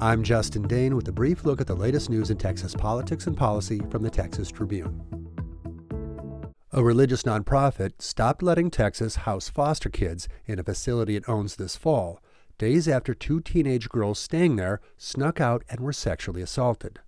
I'm Justin Dehn with a brief look at the latest news in Texas politics and policy from the Texas Tribune. A religious nonprofit stopped letting Texas house foster kids in a facility it owns this fall, days after two teenage girls staying there snuck out and were sexually assaulted.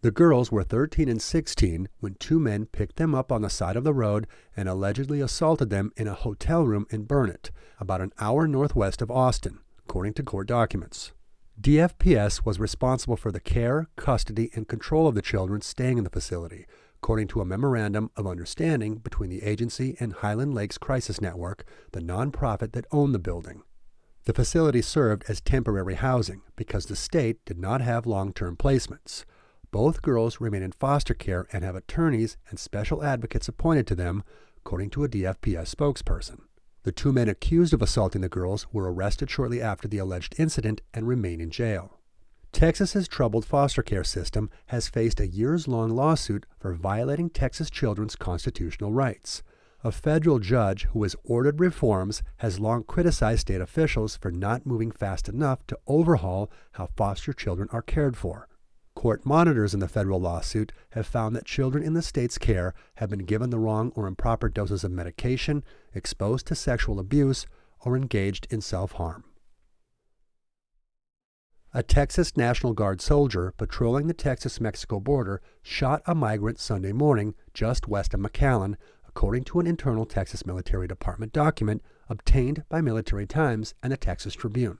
The girls were 13 and 16 when two men picked them up on the side of the road and allegedly assaulted them in a hotel room in Burnet, about an hour northwest of Austin, according to court documents. DFPS was responsible for the care, custody, and control of the children staying in the facility, according to a memorandum of understanding between the agency and Highland Lakes Crisis Network, the nonprofit that owned the building. The facility served as temporary housing because the state did not have long term placements. Both girls remain in foster care and have attorneys and special advocates appointed to them, according to a DFPS spokesperson. The two men accused of assaulting the girls were arrested shortly after the alleged incident and remain in jail. Texas's troubled foster care system has faced a years long lawsuit for violating Texas children's constitutional rights. A federal judge who has ordered reforms has long criticized state officials for not moving fast enough to overhaul how foster children are cared for. Court monitors in the federal lawsuit have found that children in the state's care have been given the wrong or improper doses of medication, exposed to sexual abuse, or engaged in self harm. A Texas National Guard soldier patrolling the Texas Mexico border shot a migrant Sunday morning just west of McAllen, according to an internal Texas Military Department document obtained by Military Times and the Texas Tribune.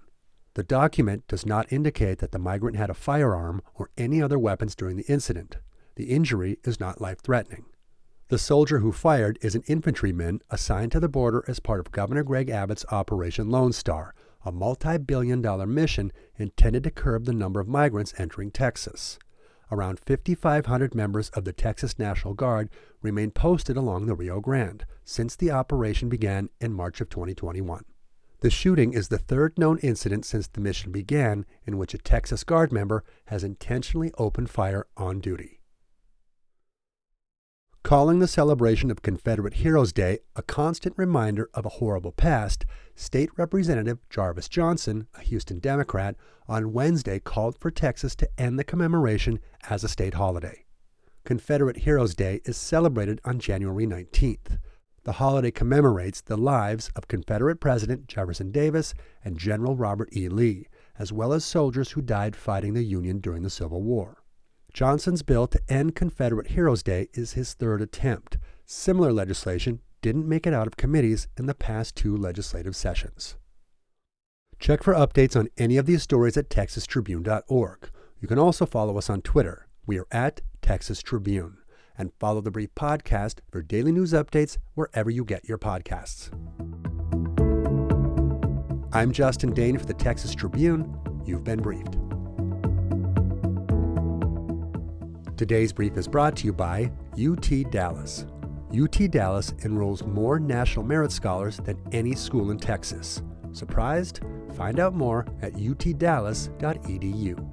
The document does not indicate that the migrant had a firearm or any other weapons during the incident. The injury is not life threatening. The soldier who fired is an infantryman assigned to the border as part of Governor Greg Abbott's Operation Lone Star, a multi billion dollar mission intended to curb the number of migrants entering Texas. Around 5,500 members of the Texas National Guard remain posted along the Rio Grande since the operation began in March of 2021. The shooting is the third known incident since the mission began in which a Texas Guard member has intentionally opened fire on duty. Calling the celebration of Confederate Heroes Day a constant reminder of a horrible past, State Representative Jarvis Johnson, a Houston Democrat, on Wednesday called for Texas to end the commemoration as a state holiday. Confederate Heroes Day is celebrated on January 19th. The holiday commemorates the lives of Confederate President Jefferson Davis and General Robert E. Lee, as well as soldiers who died fighting the Union during the Civil War. Johnson's bill to end Confederate Heroes Day is his third attempt. Similar legislation didn't make it out of committees in the past two legislative sessions. Check for updates on any of these stories at texastribune.org. You can also follow us on Twitter. We are at Texas Tribune and follow the Brief Podcast for daily news updates wherever you get your podcasts. I'm Justin Dehn for the Texas Tribune. You've been briefed. Today's brief is brought to you by UT Dallas. UT Dallas enrolls more National Merit Scholars than any school in Texas. Surprised? Find out more at utdallas.edu.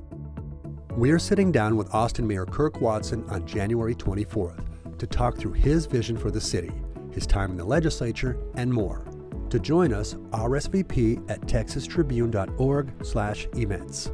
We're sitting down with Austin Mayor Kirk Watson on January 24th to talk through his vision for the city, his time in the legislature, and more. To join us, RSVP at texastribune.org/events.